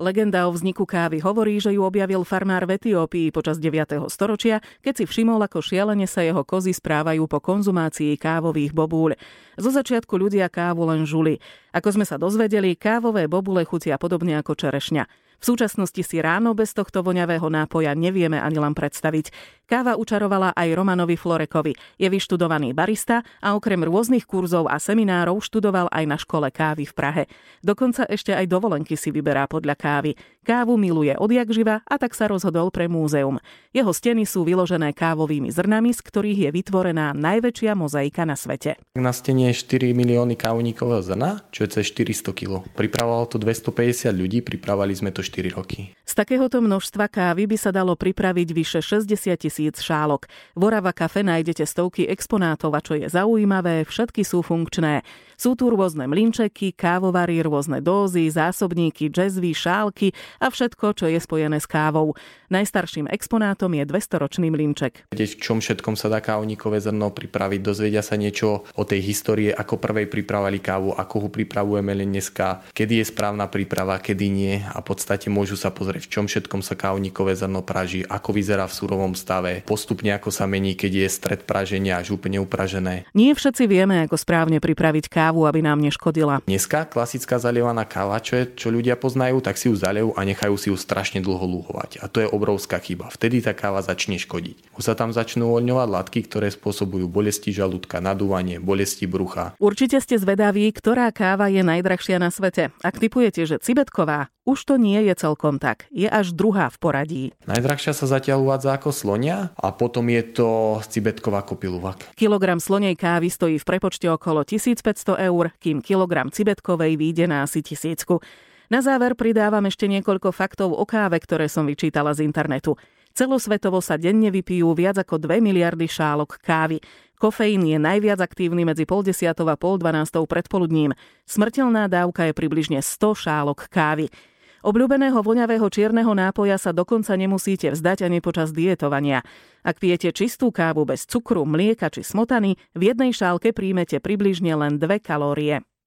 Legenda o vzniku kávy hovorí, že ju objavil farmár v Etiópii počas 9. storočia, keď si všimol, ako šialene sa jeho kozy správajú po konzumácii kávových bobúľ. Zo začiatku ľudia kávu len žuli. Ako sme sa dozvedeli, kávové bobule chutia podobne ako čerešňa. V súčasnosti si ráno bez tohto voňavého nápoja nevieme ani len predstaviť. Káva učarovala aj Romanovi Florekovi. Je vyštudovaný barista a okrem rôznych kurzov a seminárov študoval aj na škole kávy v Prahe. Dokonca ešte aj dovolenky si vyberá podľa kávy. Kávu miluje odjak živa a tak sa rozhodol pre múzeum. Jeho steny sú vyložené kávovými zrnami, z ktorých je vytvorená najväčšia mozaika na svete. Na stene je 4 milióny kávovníkového zrna, čo je cez 400 kg. Pripravovalo to 250 ľudí, pripravali sme to 4 roky. Z takéhoto množstva kávy by sa dalo pripraviť vyše 60 tisíc šálok. V Orava kafe nájdete stovky exponátov a čo je zaujímavé, všetky sú funkčné. Sú tu rôzne mlinčeky, kávovary, rôzne dózy, zásobníky, jazzvy, šálky a všetko, čo je spojené s kávou. Najstarším exponátom je 200-ročný mlinček. V čom všetkom sa dá kávnikové zrno pripraviť, dozvedia sa niečo o tej histórie, ako prvej pripravali kávu, ako ho pripravujeme len dneska, kedy je správna príprava, kedy nie a v podstate môžu sa pozrieť, v čom všetkom sa kávnikové zrno praží, ako vyzerá v surovom stave, postupne ako sa mení, keď je stred praženia až úplne upražené. Nie všetci vieme, ako správne pripraviť kávu kávu, aby nám neškodila. Dneska klasická zalievaná káva, čo, je, čo ľudia poznajú, tak si ju zalievajú a nechajú si ju strašne dlho lúhovať. A to je obrovská chyba. Vtedy tá káva začne škodiť. Už sa tam začnú uvoľňovať látky, ktoré spôsobujú bolesti žalúdka, nadúvanie, bolesti brucha. Určite ste zvedaví, ktorá káva je najdrahšia na svete. Ak typujete, že cibetková, už to nie je celkom tak. Je až druhá v poradí. Najdrahšia sa zatiaľ uvádza ako slonia a potom je to cibetková kopiluvak. Kilogram slonej kávy stojí v prepočte okolo 1500 eur, kým kilogram cibetkovej vyjde na asi tisícku. Na záver pridávam ešte niekoľko faktov o káve, ktoré som vyčítala z internetu. Celosvetovo sa denne vypijú viac ako 2 miliardy šálok kávy. Kofeín je najviac aktívny medzi pol desiatou a pol dvanástou predpoludním. Smrteľná dávka je približne 100 šálok kávy. Obľúbeného voňavého čierneho nápoja sa dokonca nemusíte vzdať ani počas dietovania. Ak pijete čistú kávu bez cukru, mlieka či smotany, v jednej šálke príjmete približne len 2 kalórie.